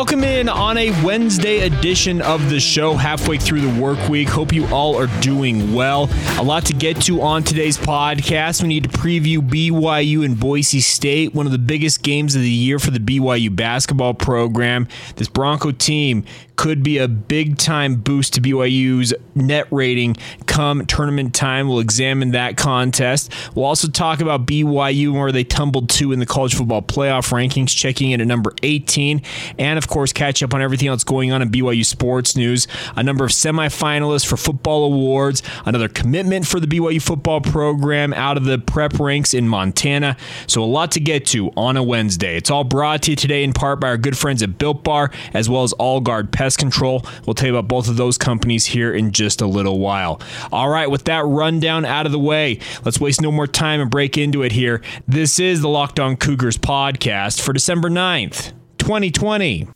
Welcome in on a Wednesday edition of the show, halfway through the work week. Hope you all are doing well. A lot to get to on today's podcast. We need to preview BYU and Boise State, one of the biggest games of the year for the BYU basketball program. This Bronco team could be a big time boost to BYU's net rating come tournament time. We'll examine that contest. We'll also talk about BYU and where they tumbled to in the college football playoff rankings, checking in at number 18. And of course, catch up on everything else going on in BYU sports news. A number of semifinalists for football awards, another commitment for the BYU football program out of the prep ranks in Montana. So, a lot to get to on a Wednesday. It's all brought to you today in part by our good friends at Built Bar, as well as All Guard Pest Control. We'll tell you about both of those companies here in just a little while. All right, with that rundown out of the way, let's waste no more time and break into it here. This is the Locked On Cougars podcast for December 9th, 2020.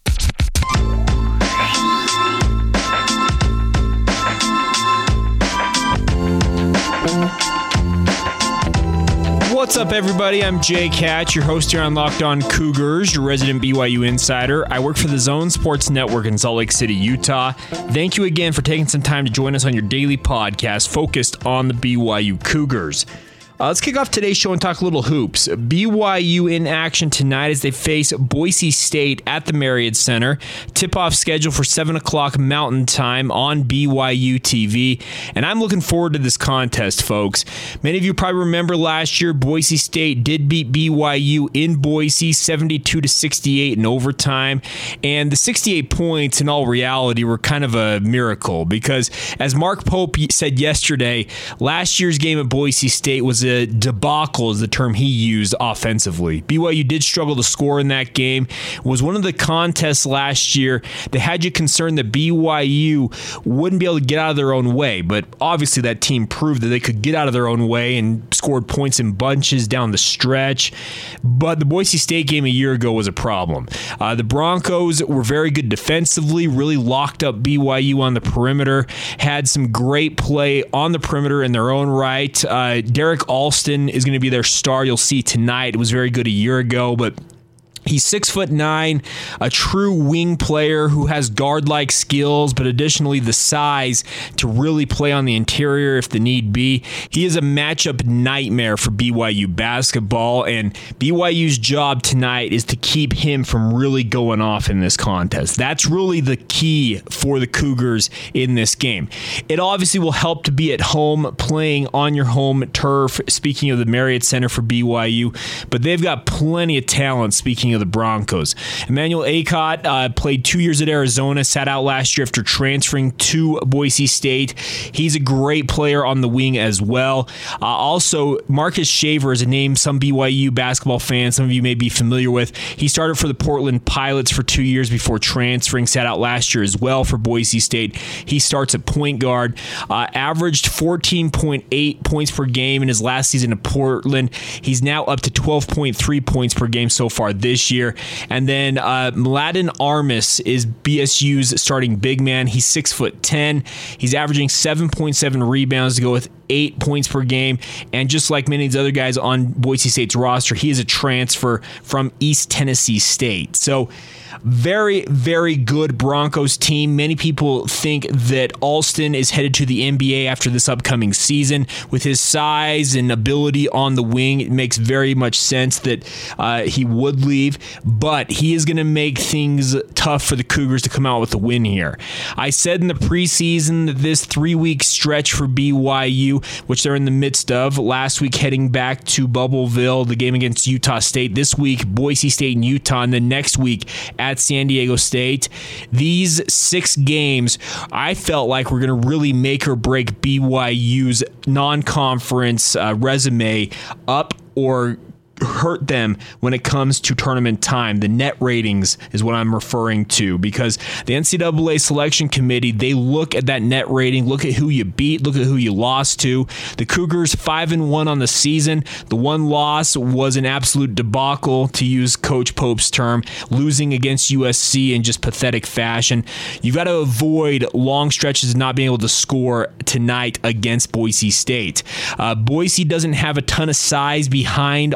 What's up, everybody? I'm Jake Hatch, your host here on Locked On Cougars, your resident BYU insider. I work for the Zone Sports Network in Salt Lake City, Utah. Thank you again for taking some time to join us on your daily podcast focused on the BYU Cougars. Uh, let's kick off today's show and talk a little hoops. BYU in action tonight as they face Boise State at the Marriott Center. Tip off schedule for 7 o'clock Mountain Time on BYU TV. And I'm looking forward to this contest, folks. Many of you probably remember last year, Boise State did beat BYU in Boise 72 to 68 in overtime. And the 68 points, in all reality, were kind of a miracle because, as Mark Pope said yesterday, last year's game at Boise State was a debacle is the term he used offensively. BYU did struggle to score in that game. It was one of the contests last year that had you concerned that BYU wouldn't be able to get out of their own way, but obviously that team proved that they could get out of their own way and scored points in bunches down the stretch. But the Boise State game a year ago was a problem. Uh, the Broncos were very good defensively, really locked up BYU on the perimeter, had some great play on the perimeter in their own right. Uh, Derek Alston is going to be their star. You'll see tonight. It was very good a year ago, but He's six foot nine, a true wing player who has guard like skills, but additionally the size to really play on the interior if the need be. He is a matchup nightmare for BYU basketball, and BYU's job tonight is to keep him from really going off in this contest. That's really the key for the Cougars in this game. It obviously will help to be at home playing on your home turf, speaking of the Marriott Center for BYU, but they've got plenty of talent, speaking of the Broncos. Emmanuel Akot uh, played two years at Arizona, sat out last year after transferring to Boise State. He's a great player on the wing as well. Uh, also, Marcus Shaver is a name some BYU basketball fans, some of you may be familiar with. He started for the Portland Pilots for two years before transferring, sat out last year as well for Boise State. He starts at point guard, uh, averaged 14.8 points per game in his last season at Portland. He's now up to 12.3 points per game so far this this year. And then uh, Mladen Armus is BSU's starting big man. He's six foot ten. He's averaging seven point seven rebounds to go with eight points per game. And just like many of these other guys on Boise State's roster, he is a transfer from East Tennessee State. So very, very good Broncos team. Many people think that Alston is headed to the NBA after this upcoming season. With his size and ability on the wing, it makes very much sense that uh, he would leave, but he is going to make things tough for the Cougars to come out with a win here. I said in the preseason that this three week stretch for BYU, which they're in the midst of, last week heading back to Bubbleville, the game against Utah State, this week, Boise State and Utah, and then next week at San Diego State. These six games, I felt like were going to really make or break BYU's non conference uh, resume up or hurt them when it comes to tournament time. The net ratings is what I'm referring to because the NCAA selection committee, they look at that net rating, look at who you beat, look at who you lost to. The Cougars 5 and 1 on the season. The one loss was an absolute debacle to use coach Pope's term, losing against USC in just pathetic fashion. You've got to avoid long stretches of not being able to score tonight against Boise State. Uh, Boise doesn't have a ton of size behind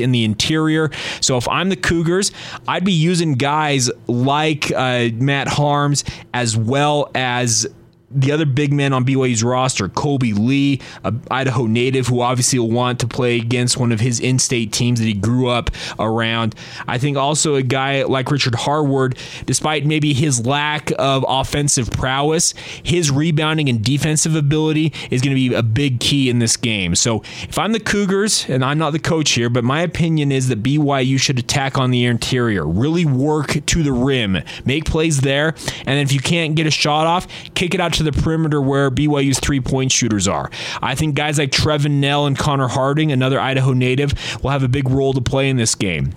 In the interior. So if I'm the Cougars, I'd be using guys like uh, Matt Haarms as well as the other big men on BYU's roster, Kolby Lee, an Idaho native who obviously will want to play against one of his in state teams that he grew up around. I think also a guy like Richard Harward, despite maybe his lack of offensive prowess, his rebounding and defensive ability is going to be a big key in this game. So if I'm the Cougars, and I'm not the coach here, but my opinion is that BYU should attack on the interior, really work to the rim, make plays there, and if you can't get a shot off, kick it out to the perimeter where BYU's three point shooters are. I think guys like Trevin Knell and Connor Harding, another Idaho native, will have a big role to play in this game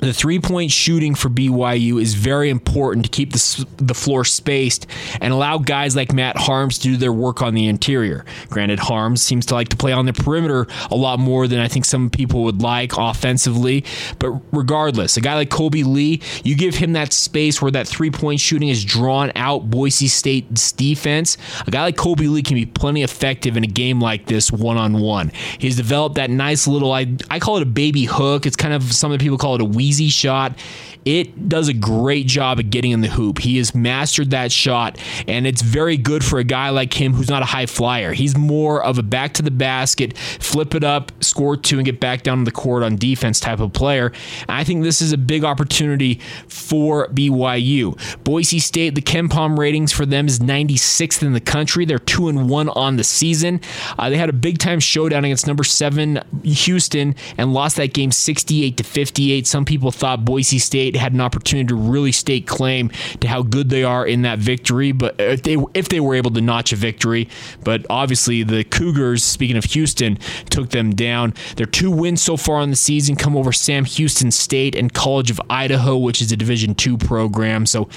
the three point shooting for BYU is very important to keep the, the floor spaced and allow guys like Matt Haarms to do their work on the interior. Granted, Haarms seems to like to play on the perimeter a lot more than I think some people would like offensively. But regardless, a guy like Kolby Lee, you give him that space where that three point shooting is drawn out Boise State's defense. A guy like Kolby Lee can be plenty effective in a game like this one on one. He's developed that nice little, I, I call it a baby hook. It's kind of, some people call it a weed easy shot. It does a great job of getting in the hoop. He has mastered that shot, and it's very good for a guy like him who's not a high flyer. He's more of a back to the basket, flip it up, score two, and get back down to the court on defense type of player. And I think this is a big opportunity for BYU. Boise State, the KenPom ratings for them is 96th in the country. They're two and one on the season. Uh, they had a big time showdown against number seven Houston and lost that game 68 to 58. Some people people thought Boise State had an opportunity to really stake claim to how good they are in that victory, but if they if they were able to notch a victory, but obviously the Cougars, speaking of Houston, took them down. Their two wins so far on the season come over Sam Houston State and College of Idaho, which is a Division two program. So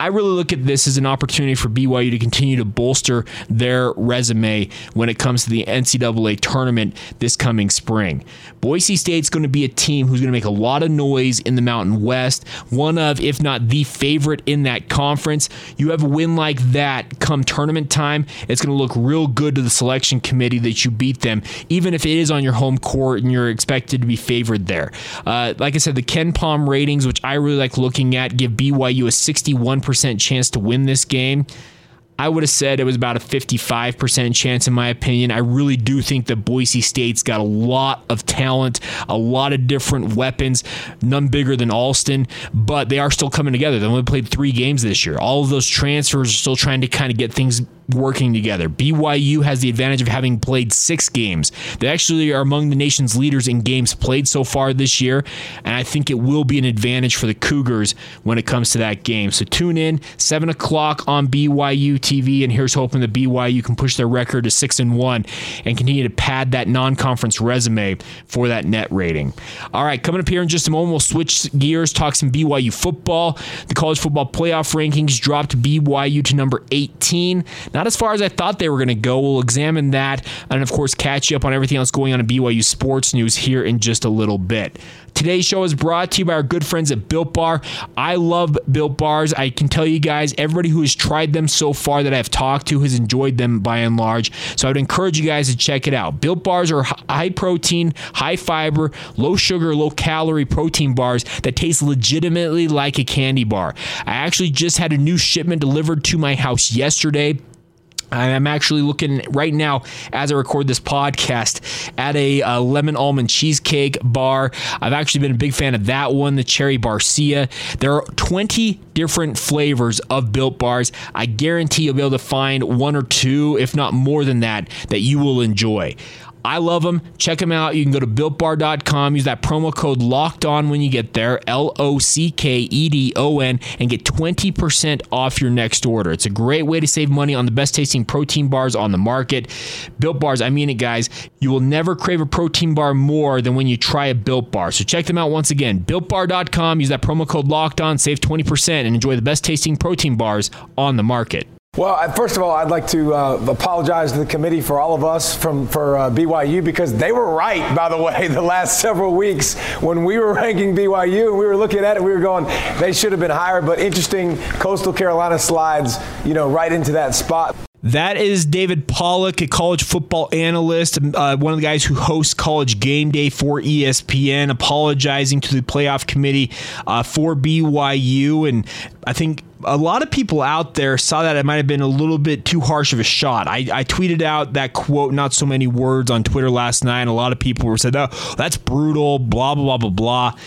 I really look at this as an opportunity for BYU to continue to bolster their resume when it comes to the NCAA tournament this coming spring. Boise State's going to be a team who's going to make a lot of noise in the Mountain West, one of, if not the favorite in that conference. You have a win like that come tournament time, it's going to look real good to the selection committee that you beat them, even if it is on your home court and you're expected to be favored there. Uh, like I said, the KenPom ratings, which I really like looking at, give BYU a 61 percent chance to win this game. I would have said it was about a 55% chance, in my opinion. I really do think that Boise State's got a lot of talent, a lot of different weapons, none bigger than Alston, but they are still coming together. They only played three games this year. All of those transfers are still trying to kind of get things working together. BYU has the advantage of having played six games. They actually are among the nation's leaders in games played so far this year, and I think it will be an advantage for the Cougars when it comes to that game. So tune in, 7 o'clock on BYU TV, and here's hoping that BYU can push their record to 6 and 1 and continue to pad that non conference resume for that net rating. All right, coming up here in just a moment, we'll switch gears, talk some BYU football. The college football playoff rankings dropped BYU to number 18. Not as far as I thought they were going to go. We'll examine that and, of course, catch you up on everything else going on in BYU sports news here in just a little bit. Today's show is brought to you by our good friends at Built Bar. I love Built Bars. I can tell you guys, everybody who has tried them so far that I've talked to has enjoyed them by and large. So I would encourage you guys to check it out. Built Bars are high protein, high fiber, low sugar, low calorie protein bars that taste legitimately like a candy bar. I actually just had a new shipment delivered to my house yesterday. I'm actually looking right now as I record this podcast at a, a, lemon almond cheesecake bar. I've actually been a big fan of that one, the cherry barcia. There are 20 different flavors of built bars. I guarantee you'll be able to find one or two, if not more than that, that you will enjoy. I love them. Check them out. You can go to builtbar.com, use that promo code locked on when you get there, L O C K E D O N, and get 20% off your next order. It's a great way to save money on the best tasting protein bars on the market. Built bars, I mean it, guys. You will never crave a protein bar more than when you try a built bar. So check them out once again. Builtbar.com, use that promo code locked on, save 20%, and enjoy the best tasting protein bars on the market. Well, first of all, I'd like to uh, apologize to the committee for all of us from for uh, BYU because they were right, by the way, the last several weeks when we were ranking BYU and we were looking at it, we were going, they should have been higher. But interesting, Coastal Carolina slides, you know, right into that spot. That is David Pollack, a college football analyst, uh, one of the guys who hosts College Game Day for ESPN, apologizing to the playoff committee uh, for BYU. And I think a lot of people out there saw that it might have been a little bit too harsh of a shot. I, I, tweeted out that quote, not so many words, on Twitter last night. A lot of people were said, oh, that's brutal, blah, blah, blah, blah, blah.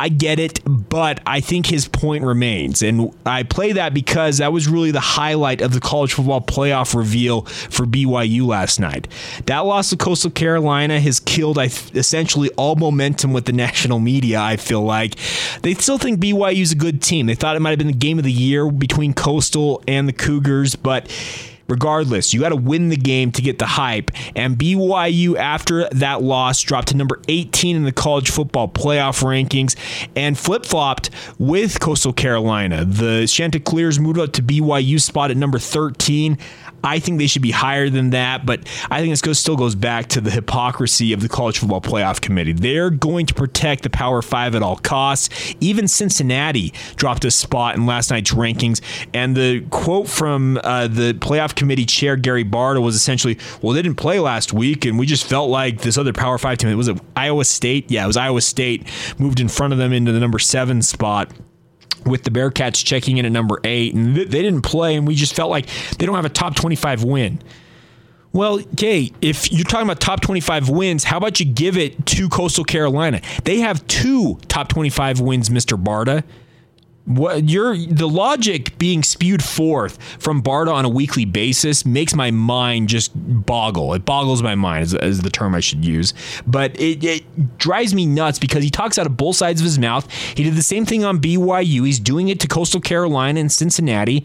I get it, but I think his point remains. And I play that because that was really the highlight of the college football playoff reveal for BYU last night. That loss to Coastal Carolina has killed essentially all momentum with the national media, I feel like. They still think BYU is a good team. They thought it might have been the game of the year between Coastal and the Cougars, but regardless, you got to win the game to get the hype. And BYU, after that loss, dropped to number 18 in the college football playoff rankings and flip flopped with Coastal Carolina. The Chanticleers moved up to BYU spot at number 13. I think they should be higher than that, but I think this still goes back to the hypocrisy of the College Football Playoff Committee. They're going to protect the Power Five at all costs. Even Cincinnati dropped a spot in last night's rankings, and the quote from uh, the Playoff Committee chair Gary Barta was essentially, "Well, they didn't play last week, and we just felt like this other Power Five team. It was Iowa State? Yeah, it was Iowa State moved in front of them into the number seven spot." With the Bearcats checking in at number eight, and they didn't play, and we just felt like they don't have a top 25 win. Well, okay, if you're talking about top 25 wins, how about you give it to Coastal Carolina? They have two top 25 wins, Mr. Barta what you're the logic being spewed forth from Barta on a weekly basis makes my mind just boggle. It boggles my mind is, is the term I should use. But it, it, drives me nuts because he talks out of both sides of his mouth. He did the same thing on BYU. He's doing it to Coastal Carolina and Cincinnati.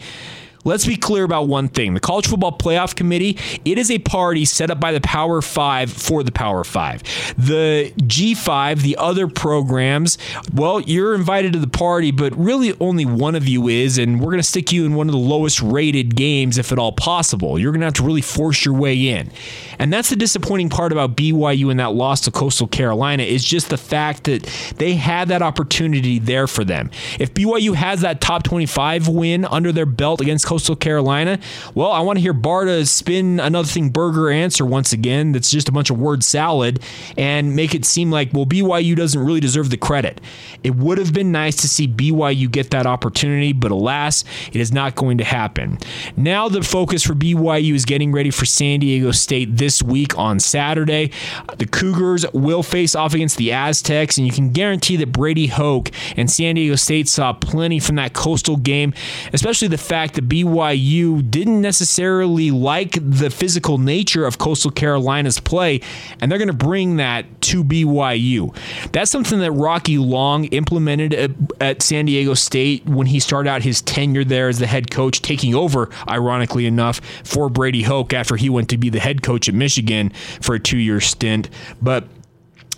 Let's be clear about one thing. The College Football Playoff Committee, it is a party set up by the Power 5 for the Power 5. The G5, the other programs, well, you're invited to the party, but really only one of you is, and we're going to stick you in one of the lowest rated games if at all possible. You're going to have to really force your way in. And that's the disappointing part about BYU and that loss to Coastal Carolina is just the fact that they had that opportunity there for them. If BYU has that top 25 win under their belt against Coastal Carolina? Well, I want to hear Barta spin another thing burger answer once again that's just a bunch of word salad and make it seem like, well, BYU doesn't really deserve the credit. It would have been nice to see BYU get that opportunity, but alas, it is not going to happen. Now, the focus for BYU is getting ready for San Diego State this week on Saturday. The Cougars will face off against the Aztecs, and you can guarantee that Brady Hoke and San Diego State saw plenty from that coastal game, especially the fact that BYU BYU didn't necessarily like the physical nature of Coastal Carolina's play, and they're going to bring that to BYU. That's something that Rocky Long implemented at, at San Diego State when he started out his tenure there as the head coach, taking over, ironically enough, for Brady Hoke after he went to be the head coach at Michigan for a two year stint. But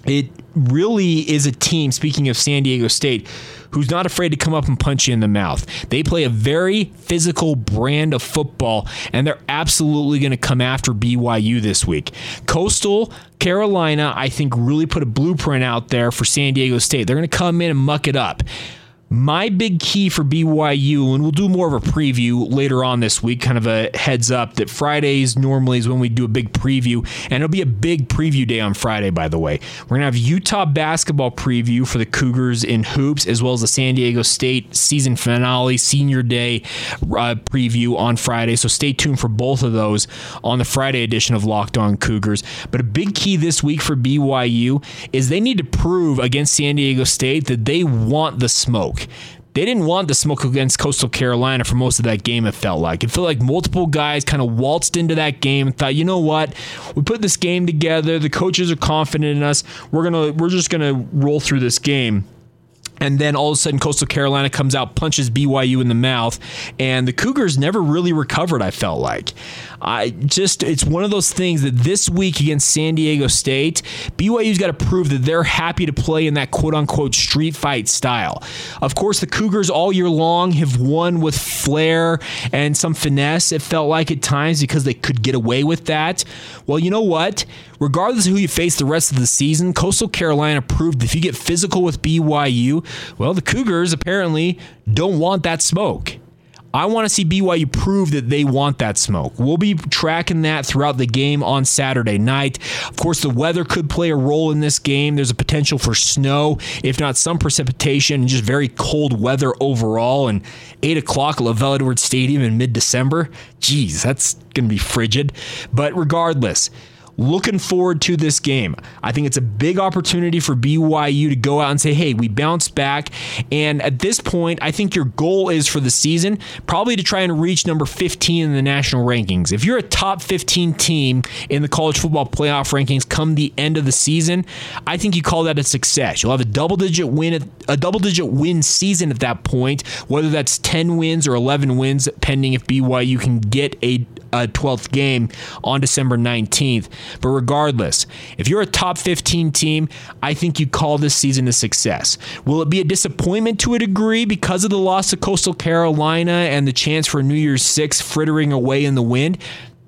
it really is a team, speaking of San Diego State, who's not afraid to come up and punch you in the mouth. They play a very physical brand of football, and they're absolutely going to come after BYU this week. Coastal Carolina, I think, really put a blueprint out there for San Diego State. They're going to come in and muck it up. My big key for BYU, and we'll do more of a preview later on this week, kind of a heads up that Fridays normally is when we do a big preview, and it'll be a big preview day on Friday, by the way. We're going to have Utah basketball preview for the Cougars in hoops, as well as the San Diego State season finale, senior day uh, preview on Friday. So stay tuned for both of those on the Friday edition of Locked On Cougars. But a big key this week for BYU is they need to prove against San Diego State that they want the smoke. they didn't want the smoke against Coastal Carolina for most of that game, it felt like. It felt like multiple guys kind of waltzed into that game and thought, you know what? We put this game together. The coaches are confident in us. We're gonna we're just gonna roll through this game. And then all of a sudden, Coastal Carolina comes out, punches BYU in the mouth, and the Cougars never really recovered. I felt like, I just it's one of those things that this week against San Diego State, BYU's got to prove that they're happy to play in that quote unquote street fight style. Of course, the Cougars all year long have won with flair and some finesse. It felt like at times because they could get away with that. Well, you know what? Regardless of who you face the rest of the season, Coastal Carolina proved if you get physical with BYU, well, the Cougars apparently don't want that smoke. I want to see BYU prove that they want that smoke. We'll be tracking that throughout the game on Saturday night. Of course, the weather could play a role in this game. There's a potential for snow, if not some precipitation, and just very cold weather overall. And 8 o'clock at LaVell Edwards Stadium in mid December. Geez, that's going to be frigid. But regardless, Looking forward to this game. I think it's a big opportunity for BYU to go out and say, hey, we bounced back. And at this point, I think your goal is for the season probably to try and reach number 15 in the national rankings. If you're a top 15 team in the college football playoff rankings come the end of the season, I think you call that a success. You'll have a double digit win a double digit win season at that point, whether that's 10 wins or 11 wins, pending if BYU can get a uh, 12th game on December 19th. But regardless, if you're a top 15 team, I think you call this season a success. Will it be a disappointment to a degree because of the loss of Coastal Carolina and the chance for New Year's Six frittering away in the wind?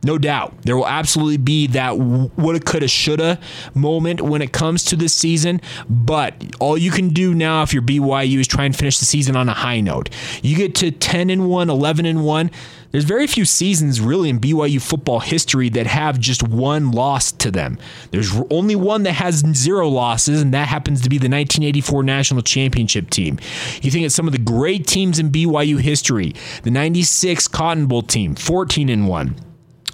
No doubt. There will absolutely be that woulda, coulda, shoulda moment when it comes to this season. But all you can do now if you're BYU is try and finish the season on a high note. You get to 10 and 1, 11 and 1. There's very few seasons really in BYU football history that have just one loss to them. There's only one that has zero losses, and that happens to be the 1984 National Championship team. You think of some of the great teams in BYU history, the 96 Cotton Bowl team, 14 and 1.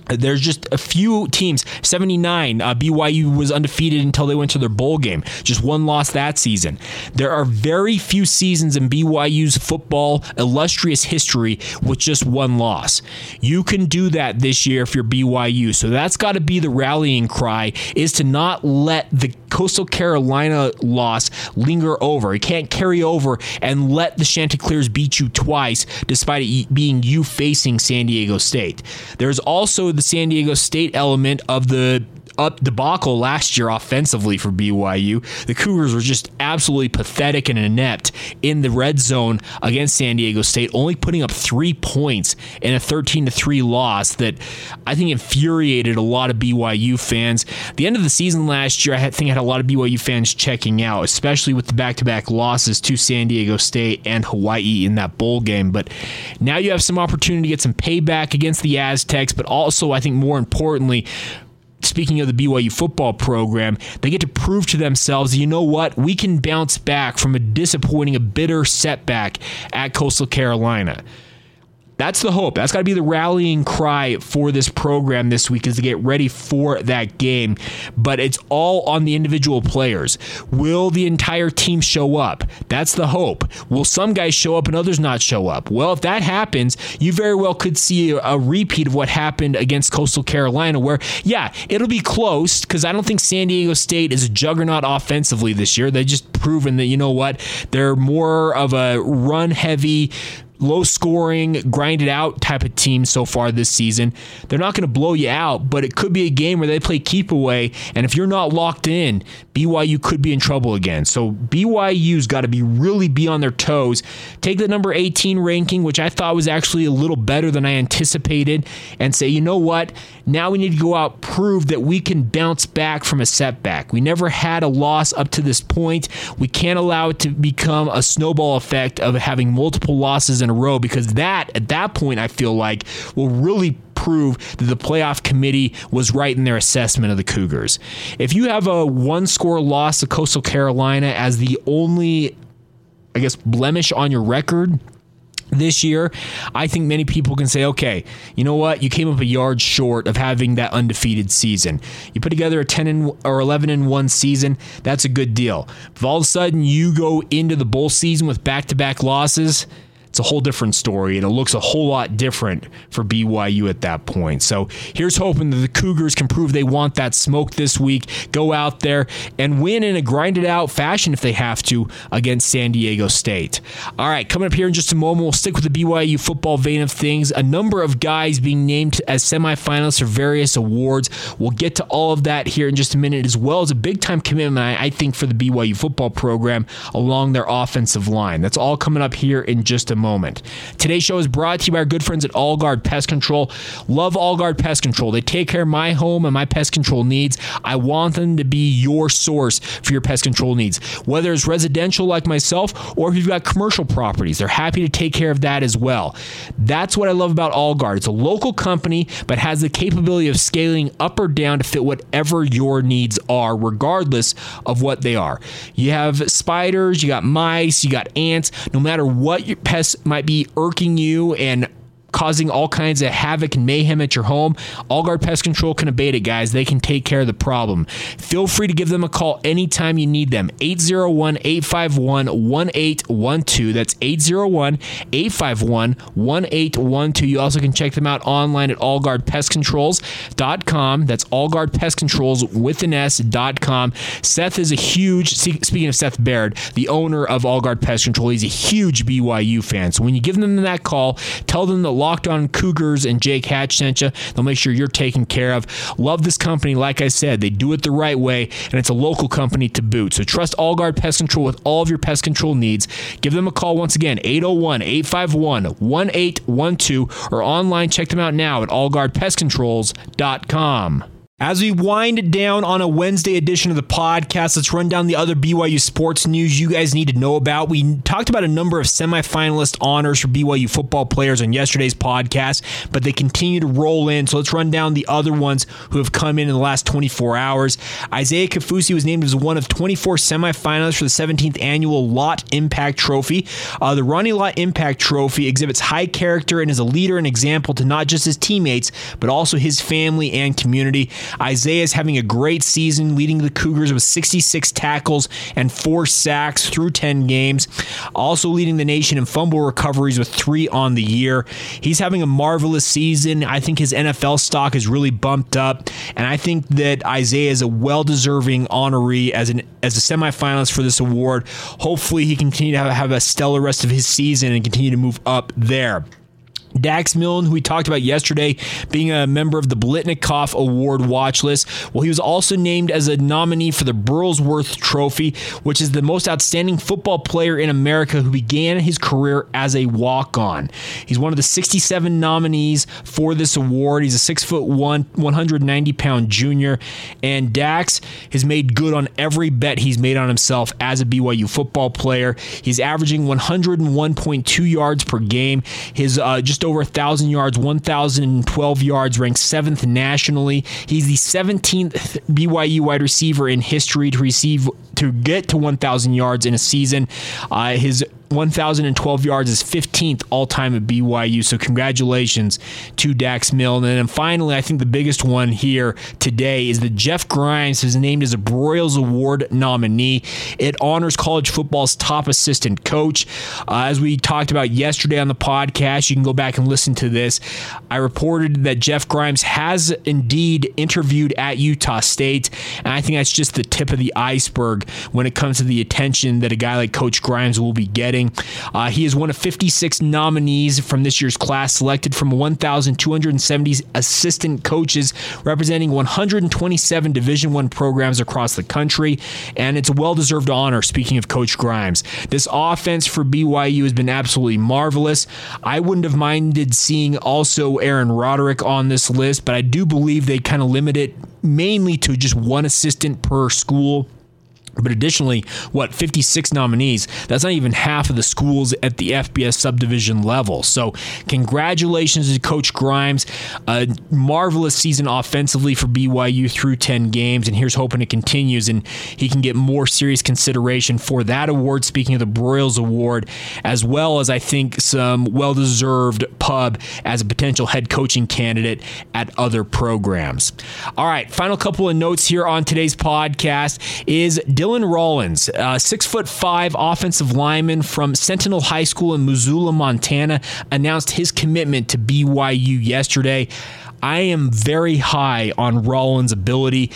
There's just a few teams. 79, uh, BYU was undefeated until they went to their bowl game. Just one loss that season. There are very few seasons in BYU's football illustrious history with just one loss. You can do that this year if you're BYU. So that's got to be the rallying cry is to not let the Coastal Carolina loss linger over. You can't carry over and let the Chanticleers beat you twice despite it being you facing San Diego State. There's also the San Diego State element of the up debacle last year offensively for BYU. The Cougars were just absolutely pathetic and inept in the red zone against San Diego State, only putting up three points in a 13 to 3 loss that I think infuriated a lot of BYU fans. The end of the season last year, I think I had a lot of BYU fans checking out, especially with the back to back losses to San Diego State and Hawaii in that bowl game. But now you have some opportunity to get some payback against the Aztecs, but also, I think more importantly, speaking of the BYU football program, they get to prove to themselves, you know what, we can bounce back from a disappointing, a bitter setback at Coastal Carolina. That's the hope. That's got to be the rallying cry for this program this week is to get ready for that game. But it's all on the individual players. Will the entire team show up? That's the hope. Will some guys show up and others not show up? Well, if that happens, you very well could see a, repeat of what happened against Coastal Carolina, where, yeah, it'll be close because I don't think San Diego State is a juggernaut offensively this year. They just proven that, you know what, they're more of a run heavy, low scoring, grinded out type of team so far this season. They're not going to blow you out, but it could be a game where they play keep away. And if you're not locked in, BYU could be in trouble again. So BYU's got to be really be on their toes. Take the number 18 ranking, which I thought was actually a little better than I anticipated, and say, you know what? Now we need to go out, prove that we can bounce back from a setback. We never had a loss up to this point. We can't allow it to become a snowball effect of having multiple losses in a row because that, at that point, I feel like will really prove that the playoff committee was right in their assessment of the Cougars. If you have a one score loss to Coastal Carolina as the only, I guess, blemish on your record, this year, I think many people can say, okay, you know what? You came up a yard short of having that undefeated season. You put together a 10 and, or 11 and 1 season, that's a good deal. If all of a sudden you go into the bowl season with back to back losses, it's a whole different story, and it looks a whole lot different for BYU at that point. So here's hoping that the Cougars can prove they want that smoke this week, go out there and win in a grinded out fashion if they have to against San Diego State. All right, coming up here in just a moment, we'll stick with the BYU football vein of things. A number of guys being named as semifinalists for various awards. We'll get to all of that here in just a minute, as well as a big time commitment, I think, for the BYU football program along their offensive line. That's all coming up here in just a moment. Today's show is brought to you by our good friends at All Guard Pest Control. Love All Guard Pest Control. They take care of my home and my pest control needs. I want them to be your source for your pest control needs. Whether it's residential like myself or if you've got commercial properties, they're happy to take care of that as well. That's what I love about All Guard. It's a local company, but has the capability of scaling up or down to fit whatever your needs are, regardless of what they are. You have spiders, you got mice, you got ants. No matter what your pest might be irking you and causing all kinds of havoc and mayhem at your home, Allguard Pest Control can abate it, guys. They can take care of the problem. Feel free to give them a call anytime you need them. 801 851 1812. That's 801 851 1812. You also can check them out online at allguardpestcontrols.com. That's allguardpestcontrols with an S.com. Seth is a huge, speaking of Seth Baird, the owner of Allguard Pest Control, he's a huge BYU fan. So when you give them that call, tell them that Locked On Cougars and Jake Hatch sent you. They'll make sure you're taken care of. Love this company. Like I said, they do it the right way, and it's a local company to boot. So trust Allguard Pest Control with all of your pest control needs. Give them a call once again, 801 851 1812, or online. Check them out now at allguardpestcontrols.com. As we wind down on a Wednesday edition of the podcast, let's run down the other BYU sports news you guys need to know about. We talked about a number of semifinalist honors for BYU football players on yesterday's podcast, but they continue to roll in. So let's run down the other ones who have come in in the last 24 hours. Isaiah Kaufusi was named as one of 24 semifinalists for the 17th annual Lott Impact Trophy. Uh, the Ronnie Lott Impact Trophy exhibits high character and is a leader and example to not just his teammates, but also his family and community. Isaiah is having a great season, leading the Cougars with 66 tackles and four sacks through 10 games. Also leading the nation in fumble recoveries with three on the year. He's having a marvelous season. I think his NFL stock is really bumped up, and I think that Isaiah is a well-deserving honoree as an as a semifinalist for this award. Hopefully, he can continue to have, have a stellar rest of his season and continue to move up there. Dax Milne, who we talked about yesterday, being a member of the Biletnikoff Award watch list. Well, he was also named as a nominee for the Burlsworth Trophy, which is the most outstanding football player in America who began his career as a walk on. He's one of the 67 nominees for this award. He's a six foot one, 190 pound junior. And Dax has made good on every bet he's made on himself as a BYU football player. He's averaging 101.2 yards per game. His uh, just over 1,000 yards, 1,012 yards, ranked seventh nationally. He's the 17th BYU wide receiver in history to receive to get to 1,000 yards in a season. Uh, his 1,012 yards is 15th all time at BYU. So, congratulations to Dax Milne. And then finally, I think the biggest one here today is that Jeff Grimes is named as a Broyles Award nominee. It honors college football's top assistant coach. Uh, as we talked about yesterday on the podcast, you can go back and listen to this. I reported that Jeff Grimes has indeed interviewed at Utah State. And I think that's just the tip of the iceberg when it comes to the attention that a guy like Coach Grimes will be getting. Uh, he is one of 56 nominees from this year's class, selected from 1,270 assistant coaches representing 127 Division One programs across the country, and it's a well-deserved honor. Speaking of Coach Grimes, this offense for BYU has been absolutely marvelous. I wouldn't have minded seeing also Aaron Roderick on this list, but I do believe they kind of limit it mainly to just one assistant per school But additionally, what 56 nominees? That's not even half of the schools at the FBS subdivision level. So, congratulations to Coach Grimes. A marvelous season offensively for BYU through 10 games, and here's hoping it continues and he can get more serious consideration for that award. Speaking of the Broyles Award, as well as I think some well-deserved pub as a potential head coaching candidate at other programs. All right, final couple of notes here on today's podcast is. Dylan Rollins, uh, six foot five offensive lineman from Sentinel High School in Missoula, Montana, announced his commitment to BYU yesterday. I am very high on Rollins' ability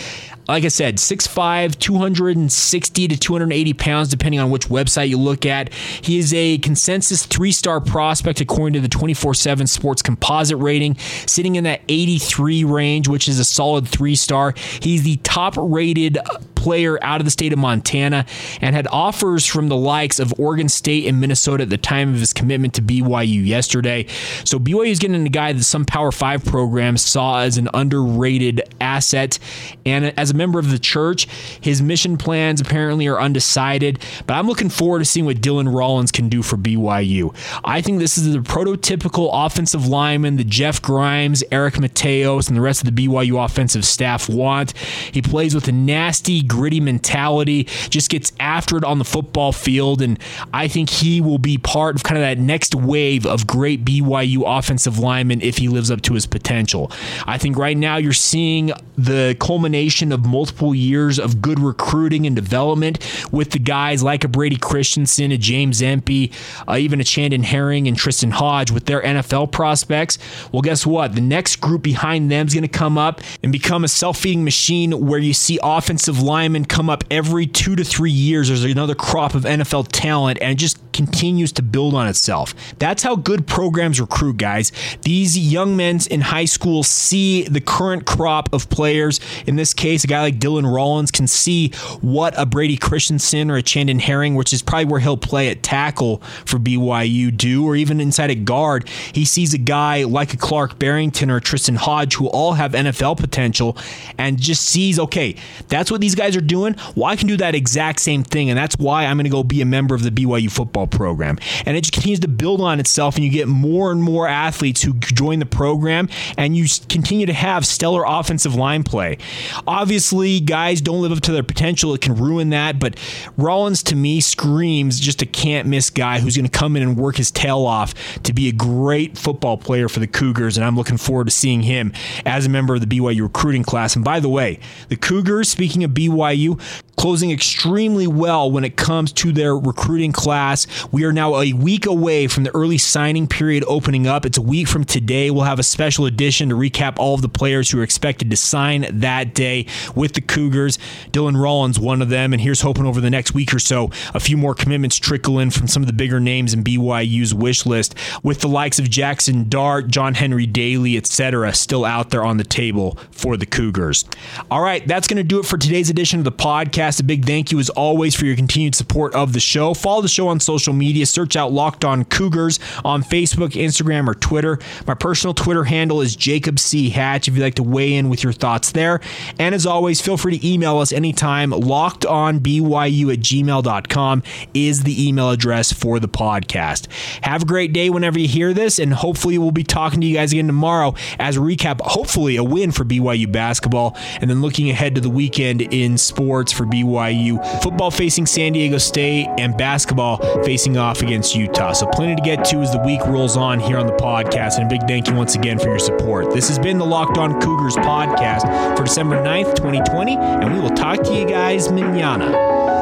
like I said, 6'5, 260 to 280 pounds, depending on which website you look at. He is a consensus three star prospect according to the 24 7 sports composite rating, sitting in that 83 range, which is a solid three star. He's the top rated player out of the state of Montana and had offers from the likes of Oregon State and Minnesota at the time of his commitment to BYU yesterday. So BYU is getting a guy that some Power 5 programs saw as an underrated asset. And as a member of the church, his mission plans apparently are undecided. But I'm looking forward to seeing what Dylan Rollins can do for BYU. I think this is the prototypical offensive lineman that Jeff Grimes, Eric Mateos, and the rest of the BYU offensive staff want. He plays with a nasty, gritty mentality, just gets after it on the football field. And I think he will be part of kind of that next wave of great BYU offensive linemen if he lives up to his potential. I think right now you're seeing the culmination of multiple years of good recruiting and development with the guys like a Brady Christensen, a James Empey, uh, even a Chandon Herring and Tristen Hoge with their NFL prospects. Well, guess what? The next group behind them is going to come up and become a self feeding machine where you see offensive line linemen come up every two to three years. There's another crop of NFL talent, and it just continues to build on itself. That's how good programs recruit, guys. These young men in high school see the current crop of players. In this case, a guy like Dylan Rollins can see what a Brady Christensen or a Chandon Herring, which is probably where he'll play at tackle for BYU, do, or even inside a guard. He sees a guy like a Clark Barrington or Tristen Hoge who all have NFL potential and just sees, okay, that's what these guys guys are doing, well, I can do that exact same thing. And that's why I'm going to go be a member of the BYU football program. And it just continues to build on itself, and you get more and more athletes who join the program, and you continue to have stellar offensive line play. Obviously, guys don't live up to their potential. It can ruin that. But Rollins, to me, screams just a can't miss guy who's going to come in and work his tail off to be a great football player for the Cougars. And I'm looking forward to seeing him as a member of the BYU recruiting class. And by the way, the Cougars, speaking of BYU, BYU closing extremely well when it comes to their recruiting class. We are now a week away from the early signing period opening up. It's a week from today. We'll have a special edition to recap all of the players who are expected to sign that day with the Cougars. Dylan Rollins, one of them, and here's hoping over the next week or so, a few more commitments trickle in from some of the bigger names in BYU's wish list, with the likes of Jackson Dart, John Henry Daly, etc., still out there on the table for the Cougars. All right, that's going to do it for today's edition of the podcast. A big thank you, as always, for your continued support of the show. Follow the show on social media. Search out Locked On Cougars on Facebook, Instagram, or Twitter. My personal Twitter handle is Jacob C. Hatch if you'd like to weigh in with your thoughts there. And as always, feel free to email us anytime. LockedOnBYU at gmail.com is the email address for the podcast. Have a great day whenever you hear this, and hopefully we'll be talking to you guys again tomorrow as a recap, hopefully, a win for BYU basketball, and then looking ahead to the weekend in sports for BYU. Football facing San Diego State and basketball facing off against Utah. So plenty to get to as the week rolls on here on the podcast. And a big thank you once again for your support. This has been the Locked On Cougars podcast for December 9th, 2020, and we will talk to you guys manana.